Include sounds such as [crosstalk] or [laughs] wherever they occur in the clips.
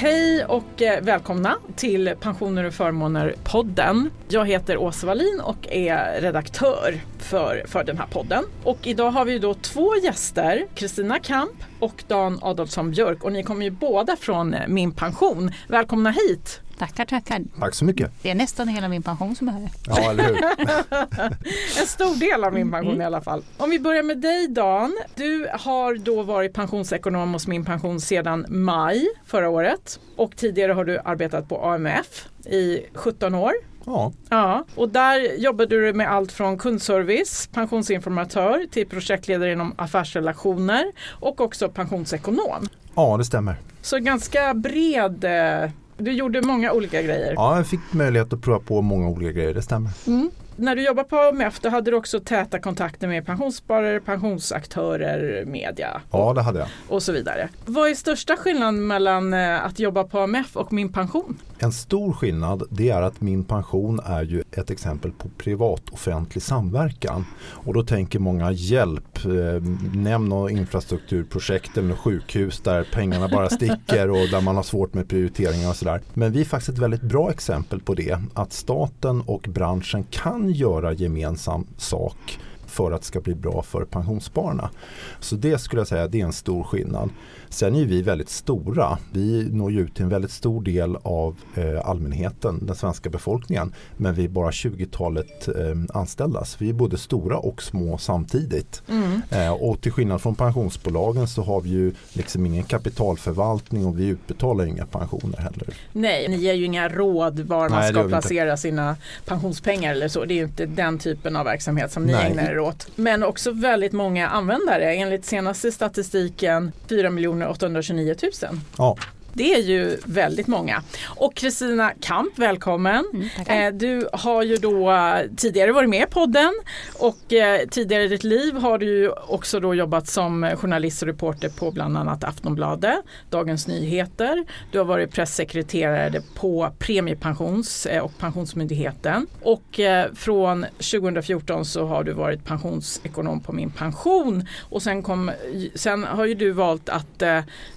Hej och eh, välkomna till Pensioner och förmåner-podden. Jag heter Åsa Wallin och är redaktör för, för den här podden. Och idag har vi då två gäster, Kristina Kamp och Dan Adolfsson Björk och ni kommer ju båda från eh, Min Pension. Välkomna hit! Tackar, tackar. Tack så mycket. Det är nästan hela min pension som är här. Ja, eller hur? [laughs] en stor del av min pension mm. i alla fall. Om vi börjar med dig Dan. Du har då varit pensionsekonom hos Min Pension sedan maj förra året och tidigare har du arbetat på AMF i 17 år. Ja. ja. Och där jobbade du med allt från kundservice, pensionsinformatör till projektledare inom affärsrelationer och också pensionsekonom. Ja, det stämmer. Så ganska bred eh, du gjorde många olika grejer. Ja, jag fick möjlighet att prova på många olika grejer, det stämmer. Mm när du jobbade på MEF då hade du också täta kontakter med pensionssparare, pensionsaktörer, media. Ja, det hade jag. Och så vidare. Vad är största skillnaden mellan eh, att jobba på MEF och Min Pension? En stor skillnad det är att Min Pension är ju ett exempel på privat-offentlig samverkan. Och då tänker många hjälp, eh, nämn något infrastrukturprojekt eller sjukhus där pengarna bara sticker och där man har svårt med prioriteringar och sådär. Men vi är faktiskt ett väldigt bra exempel på det. Att staten och branschen kan göra gemensam sak för att det ska bli bra för pensionsspararna. Så det skulle jag säga det är en stor skillnad. Sen är vi väldigt stora. Vi når ut till en väldigt stor del av eh, allmänheten, den svenska befolkningen. Men vi är bara 20-talet eh, anställda. Så vi är både stora och små samtidigt. Mm. Eh, och till skillnad från pensionsbolagen så har vi ju liksom ingen kapitalförvaltning och vi utbetalar inga pensioner heller. Nej, ni ger ju inga råd var man Nej, ska placera sina pensionspengar eller så. Det är ju inte den typen av verksamhet som ni Nej. ägnar er åt. Men också väldigt många användare. Enligt senaste statistiken 4 829 000. Ja. Det är ju väldigt många. Och Kristina Kamp, välkommen. Mm, eh, du har ju då tidigare varit med i podden och eh, tidigare i ditt liv har du ju också då jobbat som journalist och reporter på bland annat Aftonbladet, Dagens Nyheter. Du har varit pressekreterare på Premiepensions eh, och Pensionsmyndigheten och från 2014 så har du varit pensionsekonom på Min Pension och sen, kom, sen har ju du valt att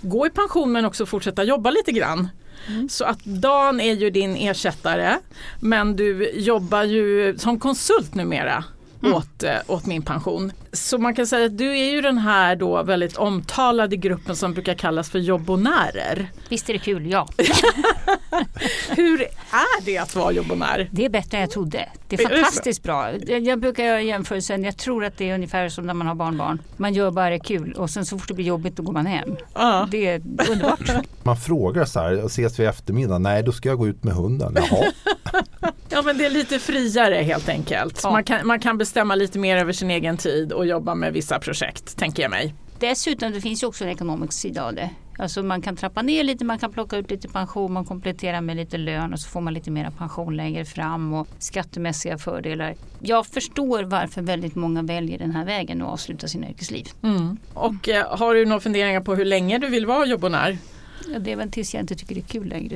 gå i pension men också fortsätta jobba lite grann. Mm. Så att Dan är ju din ersättare men du jobbar ju som konsult numera mm. åt, eh, åt min pension. Så man kan säga att du är ju den här då väldigt omtalade gruppen som brukar kallas för jobbonärer. Visst är det kul, ja. [laughs] Hur är det att vara jobbonär? Det är bättre än jag trodde. Det är fantastiskt bra. Jag brukar göra jämförelsen, jag tror att det är ungefär som när man har barnbarn. Man gör bara det kul och sen så fort det blir jobbigt då går man hem. Ja. Det är underbart. [laughs] Man frågar så här, ses vi i eftermiddag? Nej, då ska jag gå ut med hunden. Jaha. [laughs] Ja men det är lite friare helt enkelt. Ja. Man, kan, man kan bestämma lite mer över sin egen tid och jobba med vissa projekt tänker jag mig. Dessutom det finns ju också en ekonomisk sida av det. Alltså man kan trappa ner lite, man kan plocka ut lite pension, man kompletterar med lite lön och så får man lite mer pension längre fram och skattemässiga fördelar. Jag förstår varför väldigt många väljer den här vägen och avslutar sina yrkesliv. Mm. Och eh, har du några funderingar på hur länge du vill vara jobbonär? Ja, det är väl tills jag inte tycker det är kul längre.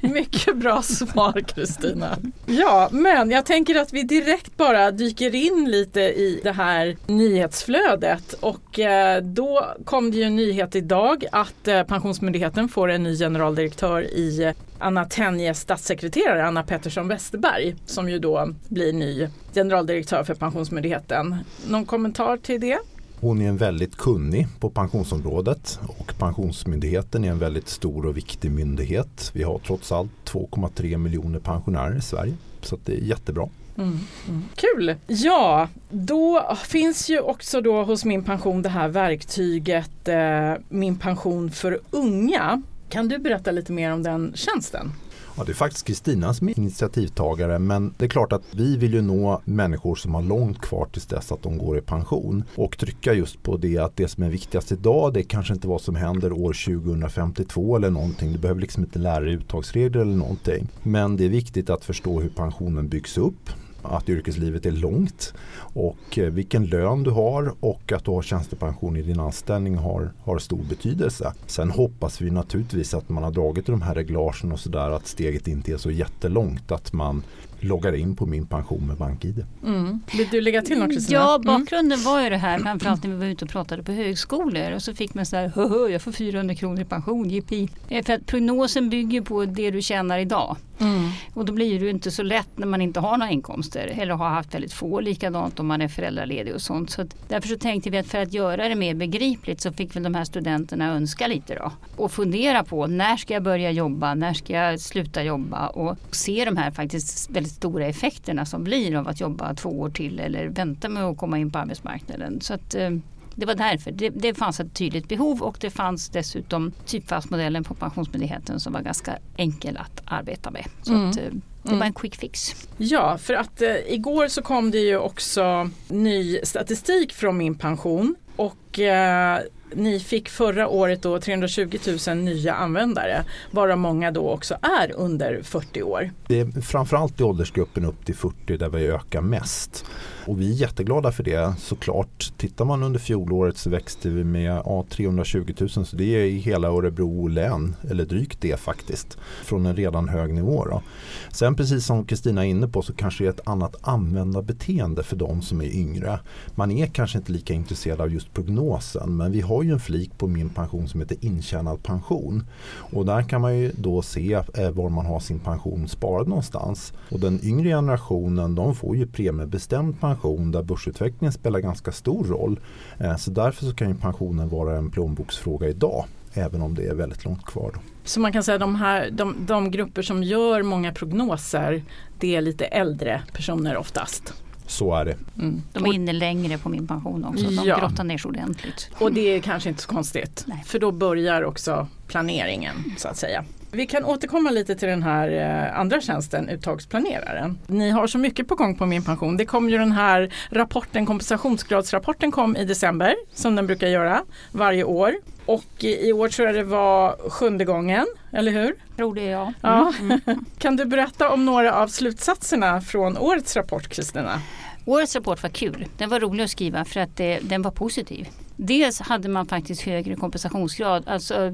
[laughs] Mycket bra svar Kristina. [laughs] Ja, men jag tänker att vi direkt bara dyker in lite i det här nyhetsflödet och eh, då kom det ju en nyhet idag att eh, Pensionsmyndigheten får en ny generaldirektör i Anna Tenjes statssekreterare Anna Pettersson Westerberg som ju då blir ny generaldirektör för Pensionsmyndigheten. Någon kommentar till det? Hon är en väldigt kunnig på pensionsområdet och Pensionsmyndigheten är en väldigt stor och viktig myndighet. Vi har trots allt 2,3 miljoner pensionärer i Sverige så det är jättebra. Mm, mm. Kul! Ja, då finns ju också då hos Min Pension det här verktyget eh, Min Pension för unga. Kan du berätta lite mer om den tjänsten? Ja, det är faktiskt Kristina som är initiativtagare men det är klart att vi vill ju nå människor som har långt kvar tills dess att de går i pension och trycka just på det att det som är viktigast idag det är kanske inte vad som händer år 2052 eller någonting. Du behöver liksom inte lära dig uttagsregler eller någonting. Men det är viktigt att förstå hur pensionen byggs upp att yrkeslivet är långt och eh, vilken lön du har och att du har tjänstepension i din anställning har, har stor betydelse. Sen hoppas vi naturligtvis att man har dragit de här reglagen och sådär att steget inte är så jättelångt att man loggar in på min pension med BankID. Mm. Vill du lägga till något Kristina? Ja, mm. bakgrunden var ju det här framförallt när vi var ute och pratade på högskolor och så fick man så här, jag får 400 kronor i pension, jippi. Eh, för att prognosen bygger på det du tjänar idag. Mm. Och då blir det ju inte så lätt när man inte har några inkomster eller har haft väldigt få. Likadant om man är föräldraledig och sånt. Så därför så tänkte vi att för att göra det mer begripligt så fick väl de här studenterna önska lite då. Och fundera på när ska jag börja jobba, när ska jag sluta jobba och se de här faktiskt väldigt stora effekterna som blir av att jobba två år till eller vänta med att komma in på arbetsmarknaden. Så att, eh, det var därför. Det, det fanns ett tydligt behov och det fanns dessutom typfastmodellen på Pensionsmyndigheten som var ganska enkel att arbeta med. Så mm. att, eh, det var en quick fix. Ja, för att eh, igår så kom det ju också ny statistik från min pension och eh, ni fick förra året då 320 000 nya användare varav många då också är under 40 år. Det är framförallt i åldersgruppen upp till 40 där vi ökar mest. Och vi är jätteglada för det såklart. Tittar man under fjolåret så växte vi med ja, 320 000 så det är i hela Örebro län, eller drygt det faktiskt, från en redan hög nivå. Då. Sen precis som Kristina är inne på så kanske det är ett annat användarbeteende för de som är yngre. Man är kanske inte lika intresserad av just prognosen men vi har ju en flik på min pension som heter intjänad pension. Och där kan man ju då se eh, var man har sin pension sparad någonstans. Och den yngre generationen de får ju premiebestämd pension där börsutvecklingen spelar ganska stor roll. Eh, så därför så kan ju pensionen vara en plånboksfråga idag även om det är väldigt långt kvar. Då. Så man kan säga att de, här, de, de grupper som gör många prognoser det är lite äldre personer oftast? Så är det. Mm. De är inne längre på min pension också. De ja. grottar ner sig ordentligt. Och det är kanske inte så konstigt. Nej. För då börjar också planeringen så att säga. Vi kan återkomma lite till den här eh, andra tjänsten, uttagsplaneraren. Ni har så mycket på gång på min pension. Det kom ju den här rapporten, kompensationsgradsrapporten kom i december som den brukar göra varje år. Och i år tror jag det var sjunde gången, eller hur? Tror det ja. ja. Mm. [laughs] kan du berätta om några av slutsatserna från årets rapport Kristina? Årets rapport var kul. Den var rolig att skriva för att det, den var positiv. Dels hade man faktiskt högre kompensationsgrad. Alltså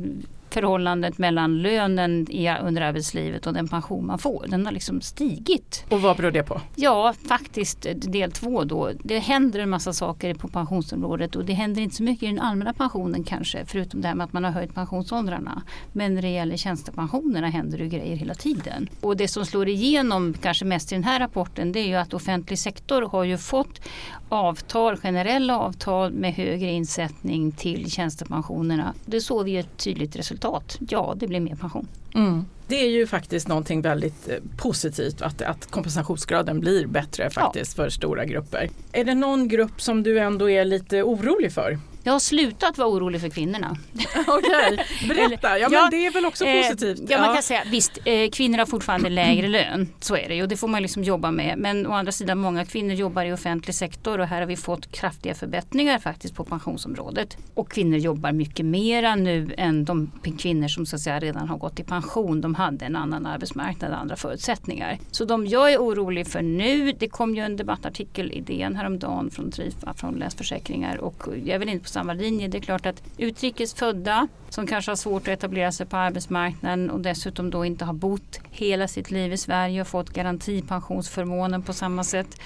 förhållandet mellan lönen i, under arbetslivet och den pension man får. Den har liksom stigit. Och vad beror det på? Ja, faktiskt del två då. Det händer en massa saker på pensionsområdet och det händer inte så mycket i den allmänna pensionen kanske. Förutom det här med att man har höjt pensionsåldrarna. Men när det gäller tjänstepensionerna händer det grejer hela tiden. Och det som slår igenom kanske mest i den här rapporten det är ju att offentlig sektor har ju fått avtal, generella avtal med högre insättning till tjänstepensionerna. Det såg vi ett tydligt resultat. Ja, det blir mer pension. Mm. Det är ju faktiskt någonting väldigt eh, positivt att, att kompensationsgraden blir bättre faktiskt ja. för stora grupper. Är det någon grupp som du ändå är lite orolig för? Jag har slutat vara orolig för kvinnorna. [laughs] Okej, okay. berätta. Ja, men det är väl också eh, positivt. Ja, man kan säga visst, eh, kvinnor har fortfarande [clears throat] lägre lön. Så är det och det får man liksom jobba med. Men å andra sidan, många kvinnor jobbar i offentlig sektor och här har vi fått kraftiga förbättringar faktiskt på pensionsområdet. Och kvinnor jobbar mycket mera nu än de kvinnor som så att säga redan har gått i pension. De hade en annan arbetsmarknad, andra förutsättningar. Så de jag är orolig för nu, det kom ju en debattartikel i DN häromdagen från Trifa, från Länsförsäkringar och jag vill inte samma linje. Det är klart att utrikes födda som kanske har svårt att etablera sig på arbetsmarknaden och dessutom då inte har bott hela sitt liv i Sverige och fått garantipensionsförmånen på samma sätt.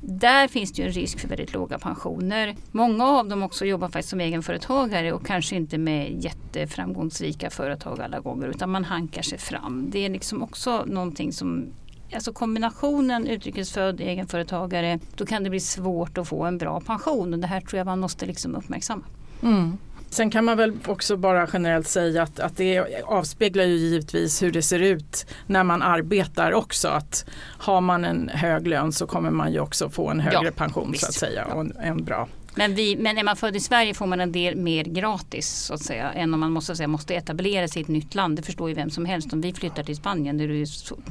Där finns det ju en risk för väldigt låga pensioner. Många av dem också jobbar faktiskt som egenföretagare och kanske inte med jätteframgångsrika företag alla gånger utan man hankar sig fram. Det är liksom också någonting som Alltså kombinationen utrikesfödd, egenföretagare, då kan det bli svårt att få en bra pension och det här tror jag man måste liksom uppmärksamma. Mm. Sen kan man väl också bara generellt säga att, att det avspeglar ju givetvis hur det ser ut när man arbetar också. Att har man en hög lön så kommer man ju också få en högre ja, pension visst. så att säga och en, en bra men, vi, men är man född i Sverige får man en del mer gratis så att säga än om man måste, säga, måste etablera sig i ett nytt land. Det förstår ju vem som helst. Om vi flyttar till Spanien då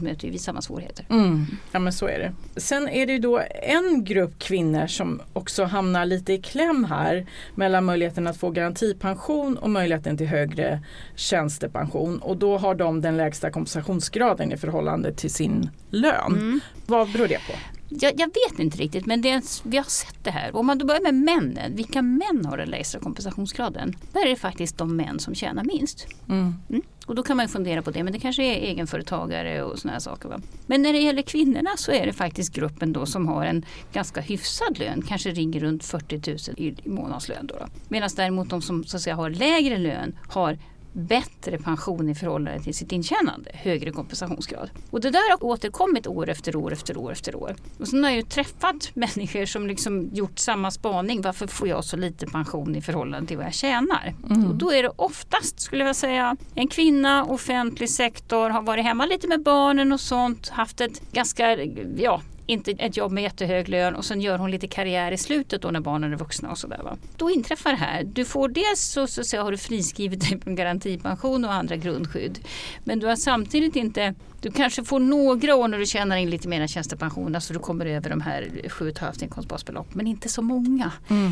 möter vi samma svårigheter. Mm. Ja men så är det. Sen är det ju då en grupp kvinnor som också hamnar lite i kläm här mellan möjligheten att få garantipension och möjligheten till högre tjänstepension. Och då har de den lägsta kompensationsgraden i förhållande till sin lön. Mm. Vad beror det på? Jag, jag, vet inte riktigt men det är, vi har sett det här. Om man då börjar med männen, vilka män har den lägsta kompensationsgraden? Där är det faktiskt de män som tjänar minst. Mm. Mm. Och då kan man fundera på det, men det kanske är egenföretagare och sådana saker. Va? Men när det gäller kvinnorna så är det faktiskt gruppen då som har en ganska hyfsad lön, kanske ringer runt 40 000 i månadslön. Då, då. Medan däremot de som så att säga, har lägre lön har bättre pension i förhållande till sitt intjänande, högre kompensationsgrad. Och det där har återkommit år efter år efter år efter år. Och sen har jag ju träffat [laughs] människor som liksom gjort samma spaning. Varför får jag så lite pension i förhållande till vad jag tjänar? Mm. Och då är det oftast, skulle jag säga, en kvinna, offentlig sektor, har varit hemma lite med barnen och sånt, haft ett ganska, ja, inte ett jobb med jättehög lön och sen gör hon lite karriär i slutet då när barnen är vuxna och sådär. Då inträffar det här. Du får dels så, så, så har du friskrivit dig från garantipension och andra grundskydd. Men du har samtidigt inte du kanske får några år när du tjänar in lite mer tjänstepension, alltså du kommer över de här 7,5 inkomstbasbelopp, men inte så många. Mm.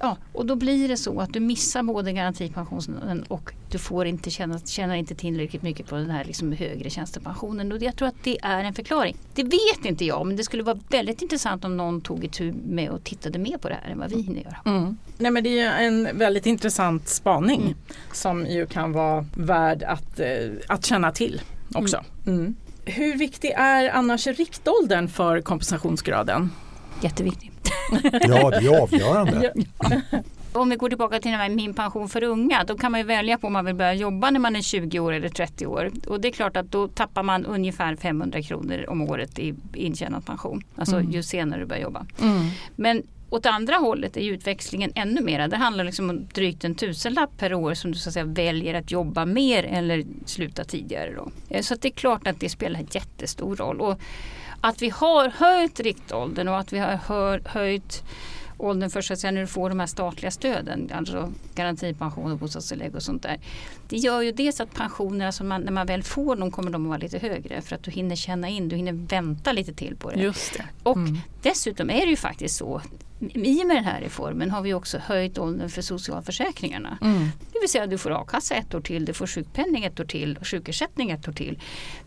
Ja, och då blir det så att du missar både garantipensionen och du får inte känna, tjänar inte tillräckligt mycket på den här liksom högre tjänstepensionen. Och jag tror att det är en förklaring. Det vet inte jag, men det skulle vara väldigt intressant om någon tog itu med och tittade mer på det här än vad vi hinner göra. Mm. Nej, men det är en väldigt intressant spaning mm. som ju kan vara värd att, eh, att känna till också. Mm. mm. Hur viktig är annars riktåldern för kompensationsgraden? Jätteviktig. ja, det är avgörande. [laughs] [laughs] Om vi går tillbaka till min pension för unga, då kan man ju välja på om man vill börja jobba när man är 20 år eller 30 år. Och det är klart att då tappar man ungefär 500 kronor om året i intjänad pension. Alltså mm. ju senare du börjar jobba. Mm. Men åt andra hållet är utväxlingen ännu mer. Det handlar liksom om drygt en tusenlapp per år som du så att säga, väljer att jobba mer eller sluta tidigare. Då. Eh, så det är klart att det spelar jättestor roll. Och att vi har höjt riktåldern och att vi har höjt åldern för att säga, när du får de här statliga stöden, alltså garantipension och bostadstillägg och sånt där. Det gör ju dels att pensionerna, alltså man, när man väl får dem kommer de att vara lite högre för att du hinner känna in, du hinner vänta lite till på det. Just det. Och mm. dessutom är det ju faktiskt så i och med den här reformen har vi också höjt åldern för socialförsäkringarna. Mm. Det vill säga du får a-kassa ett år till, du får sjukpenning ett år till och sjukersättning ett år till.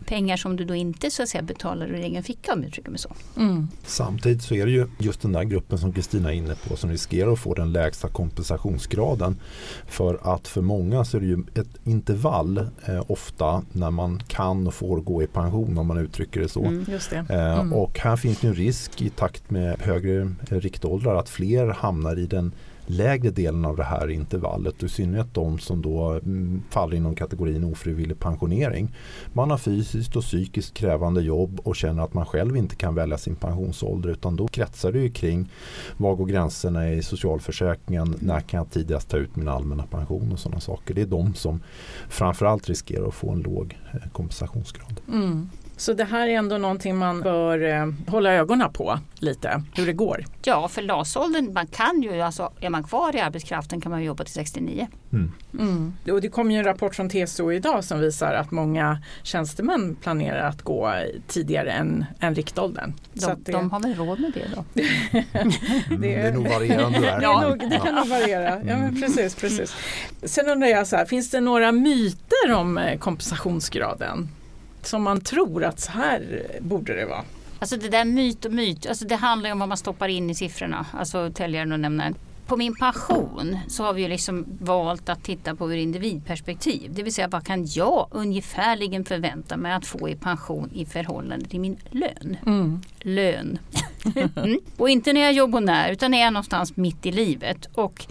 Pengar som du då inte så att säga, betalar ur egen ficka om jag uttrycker mig så. Mm. Samtidigt så är det ju just den där gruppen som Kristina är inne på som riskerar att få den lägsta kompensationsgraden. För att för många så är det ju ett intervall eh, ofta när man kan och får gå i pension om man uttrycker det så. Mm, det. Eh, mm. och här finns det en risk i takt med högre riktålder åldrar att fler hamnar i den lägre delen av det här intervallet. I synnerhet de som då mm, faller inom kategorin ofrivillig pensionering. Man har fysiskt och psykiskt krävande jobb och känner att man själv inte kan välja sin pensionsålder utan då kretsar det ju kring var går gränserna i socialförsäkringen, när kan jag tidigast ta ut min allmänna pension och sådana saker. Det är de som framförallt riskerar att få en låg eh, kompensationsgrad. Mm. Så det här är ändå någonting man bör eh, hålla ögonen på lite, hur det går. Ja, för LAS-åldern, man kan ju, alltså, är man kvar i arbetskraften kan man jobba till 69. Mm. Mm. Och det kom ju en rapport från TCO idag som visar att många tjänstemän planerar att gå tidigare än, än riktåldern. De, det... de har väl råd med det då? [laughs] det, det är nog varierande där. [laughs] Det, nog, det kan nog variera. Ja, men mm. precis, precis. Sen undrar jag, så här, finns det några myter om eh, kompensationsgraden? Som man tror att så här borde det vara? Alltså det där myt och myt, alltså det handlar ju om vad man stoppar in i siffrorna, alltså täljaren och nämnaren. På min pension så har vi ju liksom valt att titta på ur individperspektiv. Det vill säga vad kan jag ungefärligen förvänta mig att få i pension i förhållande till min lön. Mm. Lön. [laughs] mm. Och inte när jag är jobbonär utan när jag är någonstans mitt i livet och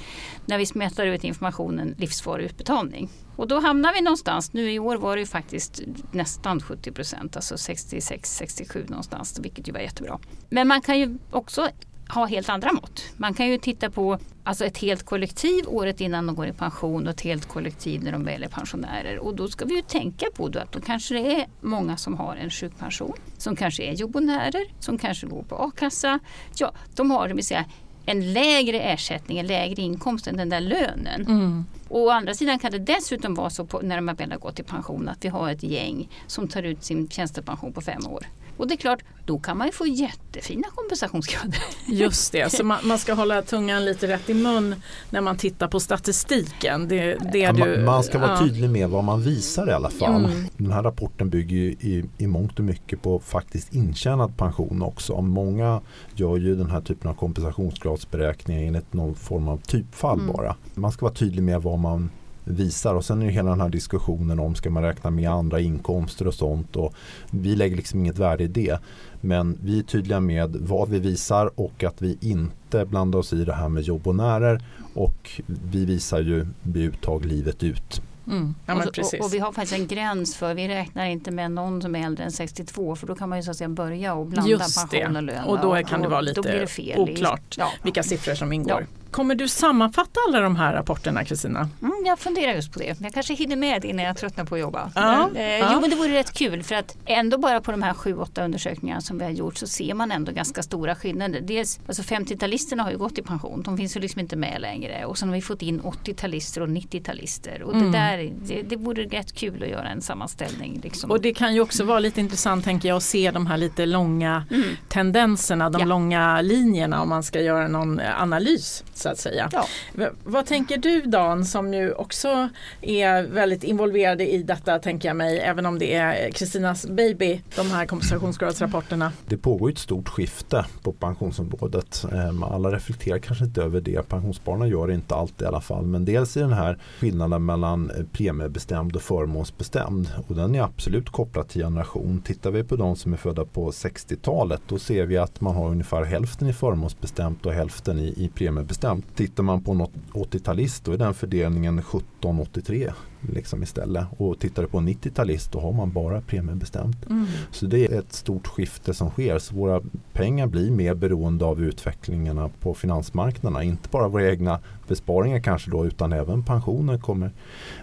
när vi smetar ut informationen livsvarig utbetalning. Och då hamnar vi någonstans, nu i år var det ju faktiskt nästan 70 procent, alltså 66-67 någonstans, vilket ju var jättebra. Men man kan ju också ha helt andra mått. Man kan ju titta på alltså ett helt kollektiv året innan de går i pension och ett helt kollektiv när de väl är pensionärer. Och då ska vi ju tänka på då att då kanske det är många som har en sjukpension, som kanske är jobbonärer, som kanske går på a-kassa. Ja, de har det vill säga en lägre ersättning, en lägre inkomst än den där lönen. Mm. Och å andra sidan kan det dessutom vara så på, när de väl har gått i pension att vi har ett gäng som tar ut sin tjänstepension på fem år. Och det är klart, då kan man ju få jättefina kompensationsgrader. Just det, så [laughs] man, man, ska hålla tungan lite rätt i mun när man tittar på statistiken. Det, det ja, du, man ska vara ja. tydlig med vad man visar i alla fall. Mm. Den här rapporten bygger ju i, i mångt och mycket på faktiskt intjänad pension också. Många gör ju den här typen av kompensationsgradsberäkningar enligt någon form av typfall mm. bara. Man ska vara tydlig med vad man visar. Och sen är det hela den här diskussionen om ska man räkna med andra inkomster och sånt. Och vi lägger liksom inget värde i det. Men vi är tydliga med vad vi visar och att vi inte blandar oss i det här med jobb och närer. Och vi visar ju vid uttag livet ut. Mm. Ja, och, och, och, vi har faktiskt en gräns för, vi räknar inte med någon som är äldre än 62 för då kan man ju så att säga börja och blanda Just pension och lön. Och då kan det vara lite det oklart ja. vilka siffror som ingår. Ja. Kommer du sammanfatta alla de här rapporterna Kristina? Mm, jag funderar just på det. Jag kanske hinner med innan jag tröttnar på att jobba. Ja, men, eh, ja. Jo men det vore rätt kul för att ändå bara på de här sju, åtta undersökningarna som vi har gjort så ser man ändå ganska stora skillnader. Dels, alltså 50-talisterna har ju gått i pension. De finns ju liksom inte med längre. Och sen har vi fått in 80-talister och 90-talister. Och mm. det, där, det, det vore rätt kul att göra en sammanställning. Liksom. Och det kan ju också vara lite intressant tänker jag att se de här lite långa mm. tendenserna, de ja. långa linjerna om man ska göra någon analys så att säga. Ja. Vad tänker du Dan som ju också är väldigt involverad i detta tänker jag mig även om det är Kristinas baby de här kompensationsgradsrapporterna. Det pågår ett stort skifte på pensionsområdet. Ehm, alla reflekterar kanske inte över det. Pensionsspararna gör det inte alltid i alla fall. Men dels i den här skillnaden mellan premiebestämd och förmånsbestämd. Och den är absolut kopplad till generation. Tittar vi på de som är födda på 60-talet då ser vi att man har ungefär hälften i förmånsbestämt och hälften i, i premiebestämt. Tittar man på något 80-talist då är den fördelningen 1783 liksom istället. Och tittar du på en 90-talist då har man bara premiebestämt. Mm. Så det är ett stort skifte som sker. Så våra pengar blir mer beroende av utvecklingarna på finansmarknaderna. Inte bara våra egna besparingar kanske då utan även pensioner kommer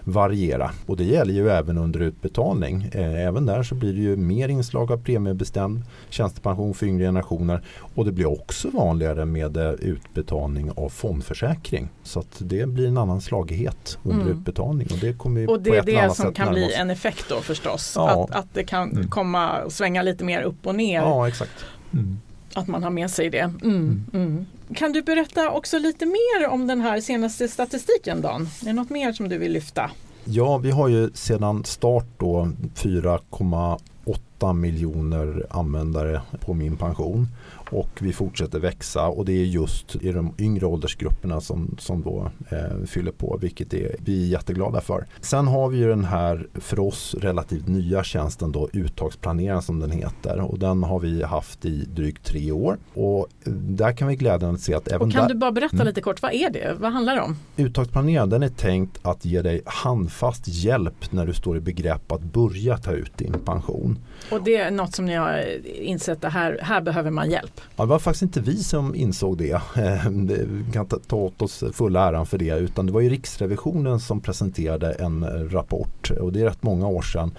variera. Och det gäller ju även under utbetalning. Eh, även där så blir det ju mer inslag av premiebestämd tjänstepension för yngre generationer. Och det blir också vanligare med eh, utbetalning av fondförsäkring. Så att det blir en annan slagighet under mm. utbetalning. Och det kommer och det är det som kan bli en effekt då förstås. Ja. Att, att det kan mm. komma och svänga lite mer upp och ner. Ja, exakt. Mm. Att man har med sig det. Mm, mm. mm. Kan du berätta också lite mer om den här senaste statistiken Dan? Är det något mer som du vill lyfta? Ja, vi har ju sedan start då 4,8 miljoner användare på min pension och vi fortsätter växa och det är just i de yngre åldersgrupperna som, som då eh, fyller på vilket är, vi är jätteglada för. Sen har vi ju den här för oss relativt nya tjänsten då uttagsplaneraren som den heter och den har vi haft i drygt tre år och där kan vi glädjande se att även och Kan där, du bara berätta mm. lite kort, vad är det? Vad handlar det om? Uttagsplaneraren den är tänkt att ge dig handfast hjälp när du står i begrepp att börja ta ut din pension. Och det är något som ni har insett att här, här behöver man hjälp? Ja, det var faktiskt inte vi som insåg det. [laughs] Vi kan ta åt oss fulla äran för det. Utan det var ju Riksrevisionen som presenterade en rapport. Och det är rätt många år sedan.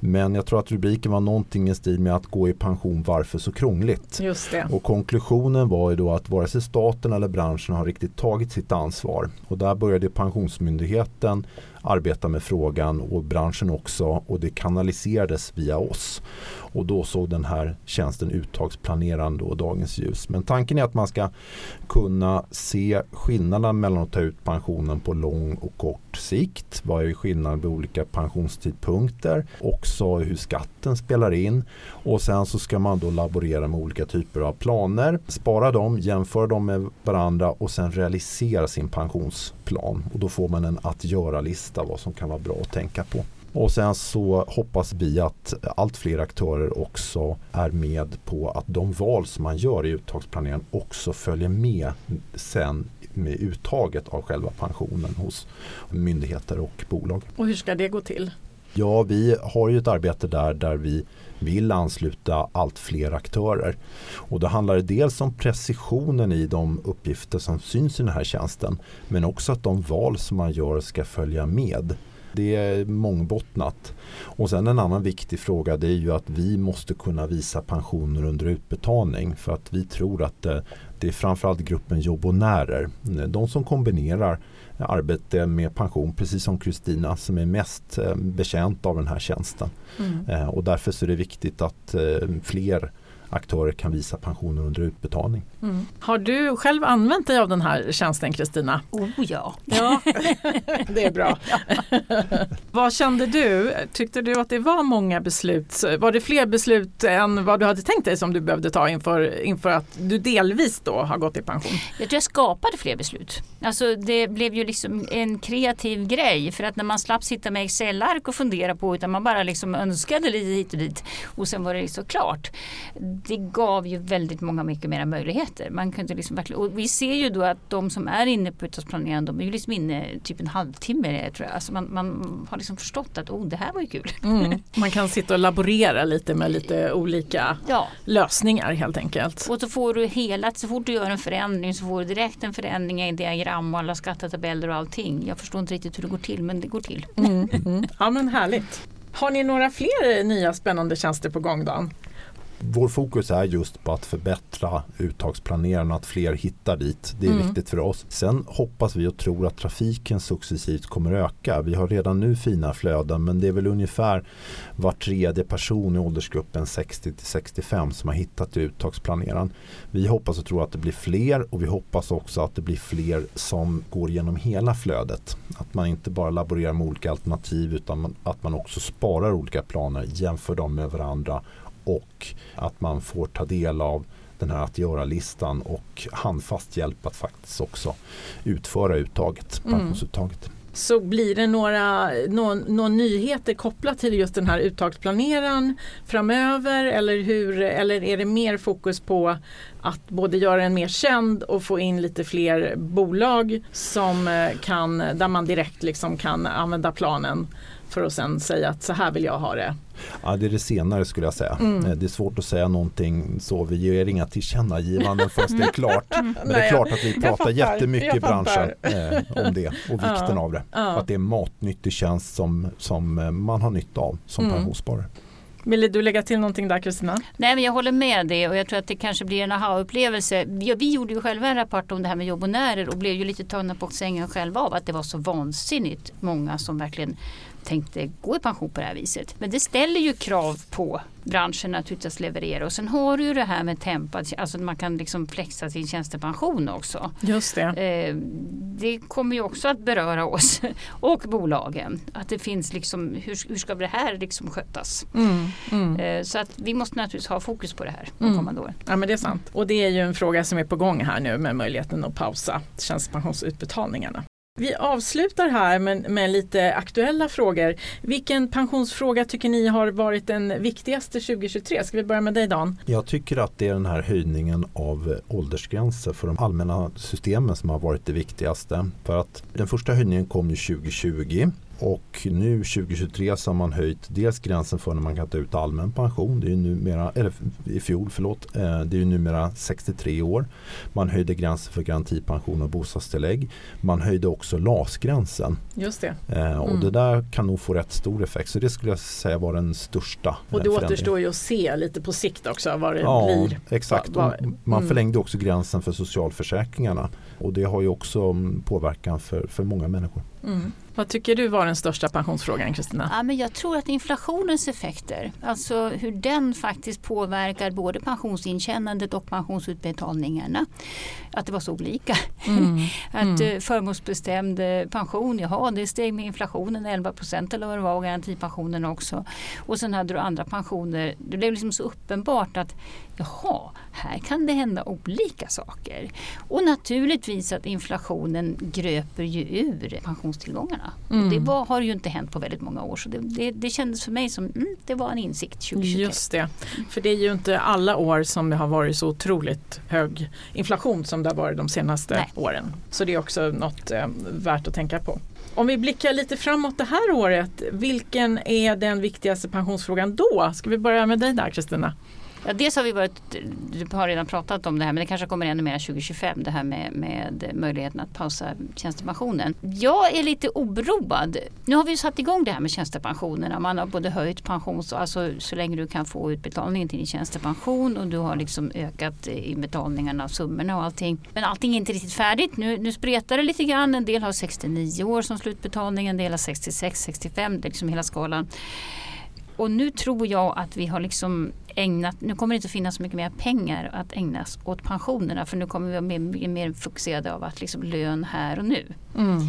Men jag tror att rubriken var någonting i stil med att gå i pension, varför så krångligt? Just det. Och konklusionen var ju då att vare sig staten eller branschen har riktigt tagit sitt ansvar. Och där började Pensionsmyndigheten arbeta med frågan och branschen också och det kanaliserades via oss. Och då såg den här tjänsten uttagsplanerande och dagens ljus. Men tanken är att man ska kunna se skillnaden mellan att ta ut pensionen på lång och kort sikt. Vad är skillnaden vid olika pensionstidpunkter? Också hur skatten spelar in. Och sen så ska man då laborera med olika typer av planer. Spara dem, jämföra dem med varandra och sen realisera sin pensionsplan. Och då får man en att göra-lista vad som kan vara bra att tänka på. Och sen så hoppas vi att allt fler aktörer också är med på att de val som man gör i uttagsplaneringen också följer med sen med uttaget av själva pensionen hos myndigheter och bolag. Och hur ska det gå till? Ja, vi har ju ett arbete där där vi vill ansluta allt fler aktörer. Och då handlar det dels om precisionen i de uppgifter som syns i den här tjänsten men också att de val som man gör ska följa med. Det är mångbottnat. Och sen en annan viktig fråga det är ju att vi måste kunna visa pensioner under utbetalning för att vi tror att det, det är framförallt gruppen jobbonärer. De som kombinerar arbete med pension precis som Kristina som är mest eh, bekänt av den här tjänsten. Mm. Eh, och därför så är det viktigt att eh, fler aktörer kan visa pensioner under utbetalning. Mm. Har du själv använt dig av den här tjänsten Kristina? Oh ja. ja. [laughs] det är bra. vad kände du? Tyckte du att det var många beslut? Var det fler beslut än vad du hade tänkt dig som du behövde ta inför, inför att du delvis då har gått i pension? Jag tror jag skapade fler beslut. Alltså det blev ju liksom en kreativ grej för att när man slapp sitta med Excel-ark och fundera på utan man bara liksom önskade lite hit och dit och sen var det liksom klart det gav ju väldigt många mycket mera möjligheter. Man kunde liksom verkligen, och vi ser ju då att de som är inne på utstadsplaneringen de är ju liksom inne typ en halvtimme. Tror jag. Alltså man, man har liksom förstått att oh, det här var ju kul. Mm. [laughs] Man kan sitta och laborera lite med lite olika ja. lösningar helt enkelt. Och så får du hela, så fort du gör en förändring så får du direkt en förändring i diagram och alla skattetabeller och allting. Jag förstår inte riktigt hur det går till men det går till. Mm. Mm. Ja men härligt. Har ni några fler nya spännande tjänster på gång Dan? Vår fokus är just på att förbättra uttagsplanerarna, att fler hittar dit. Det är mm. viktigt för oss. Sen hoppas vi och tror att trafiken successivt kommer öka. Vi har redan nu fina flöden men det är väl ungefär var tredje person i åldersgruppen 60 65 som har hittat uttagsplaneraren. Vi hoppas och tror att det blir fler och vi hoppas också att det blir fler som går genom hela flödet. Att man inte bara laborerar med olika alternativ utan att man också sparar olika planer, jämför dem med varandra och att man får ta del av den här att göra-listan och handfast hjälp att faktiskt också utföra uttaget, mm. pensionsuttaget. Så blir det några, någon, någon nyheter kopplat till just den här uttagsplaneraren framöver eller, hur, eller är det mer fokus på att både göra den mer känd och få in lite fler bolag som eh, kan, där man direkt liksom kan använda planen för att sen säga att så här vill jag ha det. Ja, det är det senare skulle jag säga. Mm. Eh, det är svårt att säga någonting så. Vi ger inga tillkännagivanden förrän det är [laughs] klart. Men Nej, det är klart att vi pratar jättemycket i branschen eh, om det och [laughs] vikten ja. av det. Ja. Att det är matnyttig tjänst som, som eh, man har nytta av som mm. pensionssparare. Vill du lägga till någonting där Kristina? Nej men jag håller med det och jag tror att det kanske blir en aha-upplevelse. Vi, vi gjorde ju själva en rapport om det här med jobbonärer och blev ju lite tagna på sängen själva av att det var så vansinnigt många som verkligen tänkte gå i pension på det här viset. Men det ställer ju krav på branschen naturligtvis att leverera. Och sen har du ju det här med tempo, alltså man kan liksom flexa sin tjänstepension också. Just det. Eh, det kommer ju också att beröra oss [laughs] och bolagen. Att det finns liksom, hur, hur ska det här liksom skötas? Mm, mm. Eh, så att vi måste naturligtvis ha fokus på det här de mm. kommande åren. Ja men det är sant. Och det är ju en fråga som är på gång här nu med möjligheten att pausa tjänstepensionsutbetalningarna. Vi avslutar här med, med, lite aktuella frågor. Vilken pensionsfråga tycker ni har varit den viktigaste 2023? Ska vi börja med dig Dan? Jag tycker att det är den här höjningen av eh, åldersgränser för de allmänna systemen som har varit det viktigaste. För att den första höjningen kom ju 2020 och nu 2023 så har man höjt dels gränsen för när man kan ta ut allmän pension. Det är numera, eller i fjol, förlåt. Eh, det är numera 63 år. Man höjde gränsen för garantipension och bostadstillägg. Man höjde också LAS-gränsen. Just det. Mm. Och det där kan nog få rätt stor effekt. Så det skulle jag säga var den största Och det återstår ju att se lite på sikt också vad det ja, blir. Exakt. Man mm. förlängde också gränsen för socialförsäkringarna. Och det har ju också påverkan för, för många människor. Mm. Vad tycker du var den största pensionsfrågan Kristina? Ja, jag tror att inflationens effekter, alltså hur den faktiskt påverkar både pensionsintjänandet och pensionsutbetalningarna. Att det var så olika. Mm. [laughs] att mm. Eh, förmånsbestämd eh, pension, jaha det steg med inflationen 11 procent eller vad det var och garantipensionen också. Och sen hade du andra pensioner. Det blev liksom så uppenbart att jaha, här kan det hända olika saker. Och naturligtvis att inflationen gröper ju ur pensionstillgångarna. Mm. Det var, har ju inte hänt på väldigt många år så det, det, det kändes för mig som mm, det var en insikt 2023. Just det, för det är ju inte alla år som det har varit så otroligt hög inflation som det har varit de senaste Nej. åren. Så det är också något eh, värt att tänka på. Om vi blickar lite framåt det här året, vilken är den viktigaste pensionsfrågan då? Ska vi börja med dig där Kristina? Ja, dels har vi varit, du har redan pratat om det här men det kanske kommer ännu mer 2025 det här med, med möjligheten att pausa tjänstepensionen. Jag är lite oroad. Nu har vi satt igång det här med tjänstepensionerna. Man har både höjt pensions, alltså så länge du kan få utbetalningen till din tjänstepension och du har liksom ökat inbetalningarna av summorna och allting. Men allting är inte riktigt färdigt. Nu, nu spretar det lite grann. En del har 69 år som slutbetalning, en del har 66, 65, det är liksom hela skalan. Och nu tror jag att vi har liksom ägnat, nu kommer det inte finnas så mycket mer pengar att ägnas åt pensionerna för nu kommer vi vara mer, mer fokuserade av att liksom lön här och nu. Mm.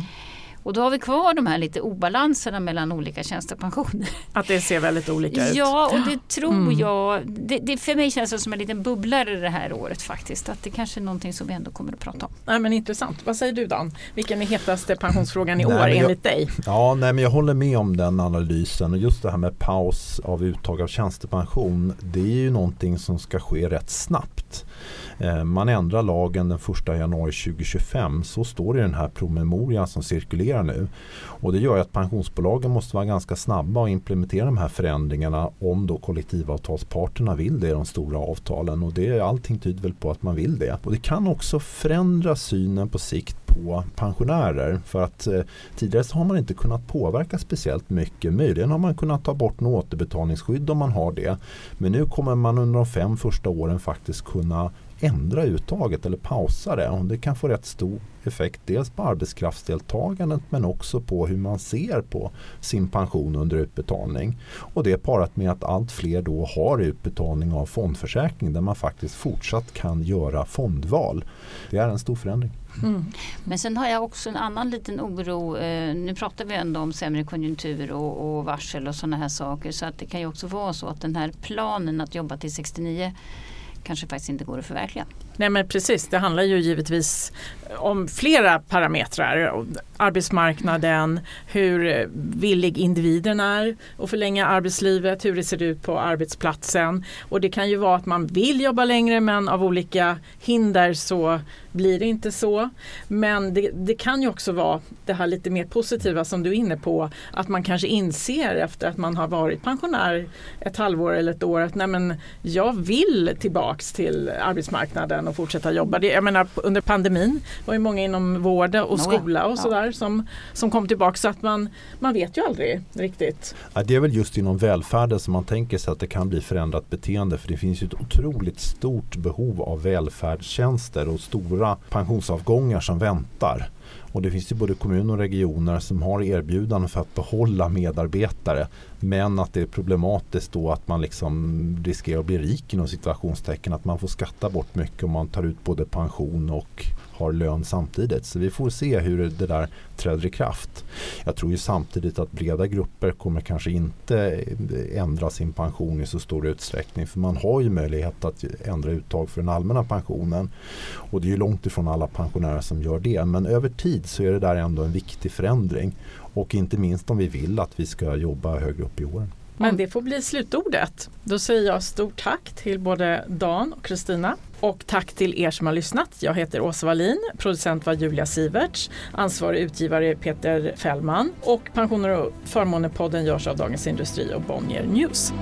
Och då har vi kvar de här lite obalanserna mellan olika tjänstepensioner. Att det ser väldigt olika ut. Ja, och det tror mm. jag. Det, det, för mig känns det som en liten bubblare det här året faktiskt. Att det kanske är någonting som vi ändå kommer att prata om. Nej, men intressant. Vad säger du Dan? Vilken är hetaste pensionsfrågan i nej, år enligt dig? Ja, nej, men jag håller med om den analysen. Och just det här med paus av uttag av tjänstepension. Det är ju någonting som ska ske rätt snabbt. Eh, man ändrar lagen den 1 januari 2025. Så står det i den här promemorian som cirkulerar nu. Och det gör att pensionsbolagen måste vara ganska snabba och implementera de här förändringarna om då kollektivavtalsparterna vill det i de stora avtalen. Och det, allting tyder väl på att man vill det. Och det kan också förändra synen på sikt på pensionärer. För att eh, tidigare så har man inte kunnat påverka speciellt mycket. Möjligen har man kunnat ta bort något återbetalningsskydd om man har det. Men nu kommer man under de fem första åren faktiskt kunna ändra uttaget eller pausa det. Och det kan få rätt stor effekt dels på arbetskraftsdeltagandet men också på hur man ser på sin pension under utbetalning. Och det parat med att allt fler då har utbetalning av fondförsäkring där man faktiskt fortsatt kan göra fondval. Det är en stor förändring. Mm. Men sen har jag också en annan liten oro. Eh, nu pratar vi ändå om sämre konjunktur och, och varsel och sådana här saker. Så att det kan ju också vara så att den här planen att jobba till 69 kanske faktiskt inte går att förverkliga. Nej men precis, det handlar ju givetvis om flera parametrar. Arbetsmarknaden, hur villig individen är att förlänga arbetslivet, hur det ser ut på arbetsplatsen. Och det kan ju vara att man vill jobba längre men av olika hinder så blir det inte så. Men det, det kan ju också vara det här lite mer positiva som du är inne på. Att man kanske inser efter att man har varit pensionär ett halvår eller ett år att nej men jag vill tillbaks till arbetsmarknaden och fortsätta jobba. Det, jag menar under pandemin var ju många inom vård och skola och sådär som, som kom tillbaka så att man, man vet ju aldrig riktigt. Ja, det är väl just inom välfärden som man tänker sig att det kan bli förändrat beteende för det finns ju ett otroligt stort behov av välfärdstjänster och stora pensionsavgångar som väntar. Och det finns ju både kommuner och regioner som har erbjudanden för att behålla medarbetare. Men att det är problematiskt då att man liksom riskerar att bli rik inom situationstecken. Att man får skatta bort mycket om man tar ut både pension och har lön samtidigt. Så vi får se hur det där träder i kraft. Jag tror ju samtidigt att breda grupper kommer kanske inte ändra sin pension i så stor utsträckning. För man har ju möjlighet att ändra uttag för den allmänna pensionen. Och det är ju långt ifrån alla pensionärer som gör det. Men över tid så är det där ändå en viktig förändring. Och inte minst om vi vill att vi ska jobba högre upp i åren. Men det får bli slutordet. Då säger jag stort tack till både Dan och Kristina. Och tack till er som har lyssnat. Jag heter Åsa Wallin, producent var Julia Siverts, ansvarig utgivare Peter Fällman och Pensioner och förmåner-podden görs av Dagens Industri och Bonnier News.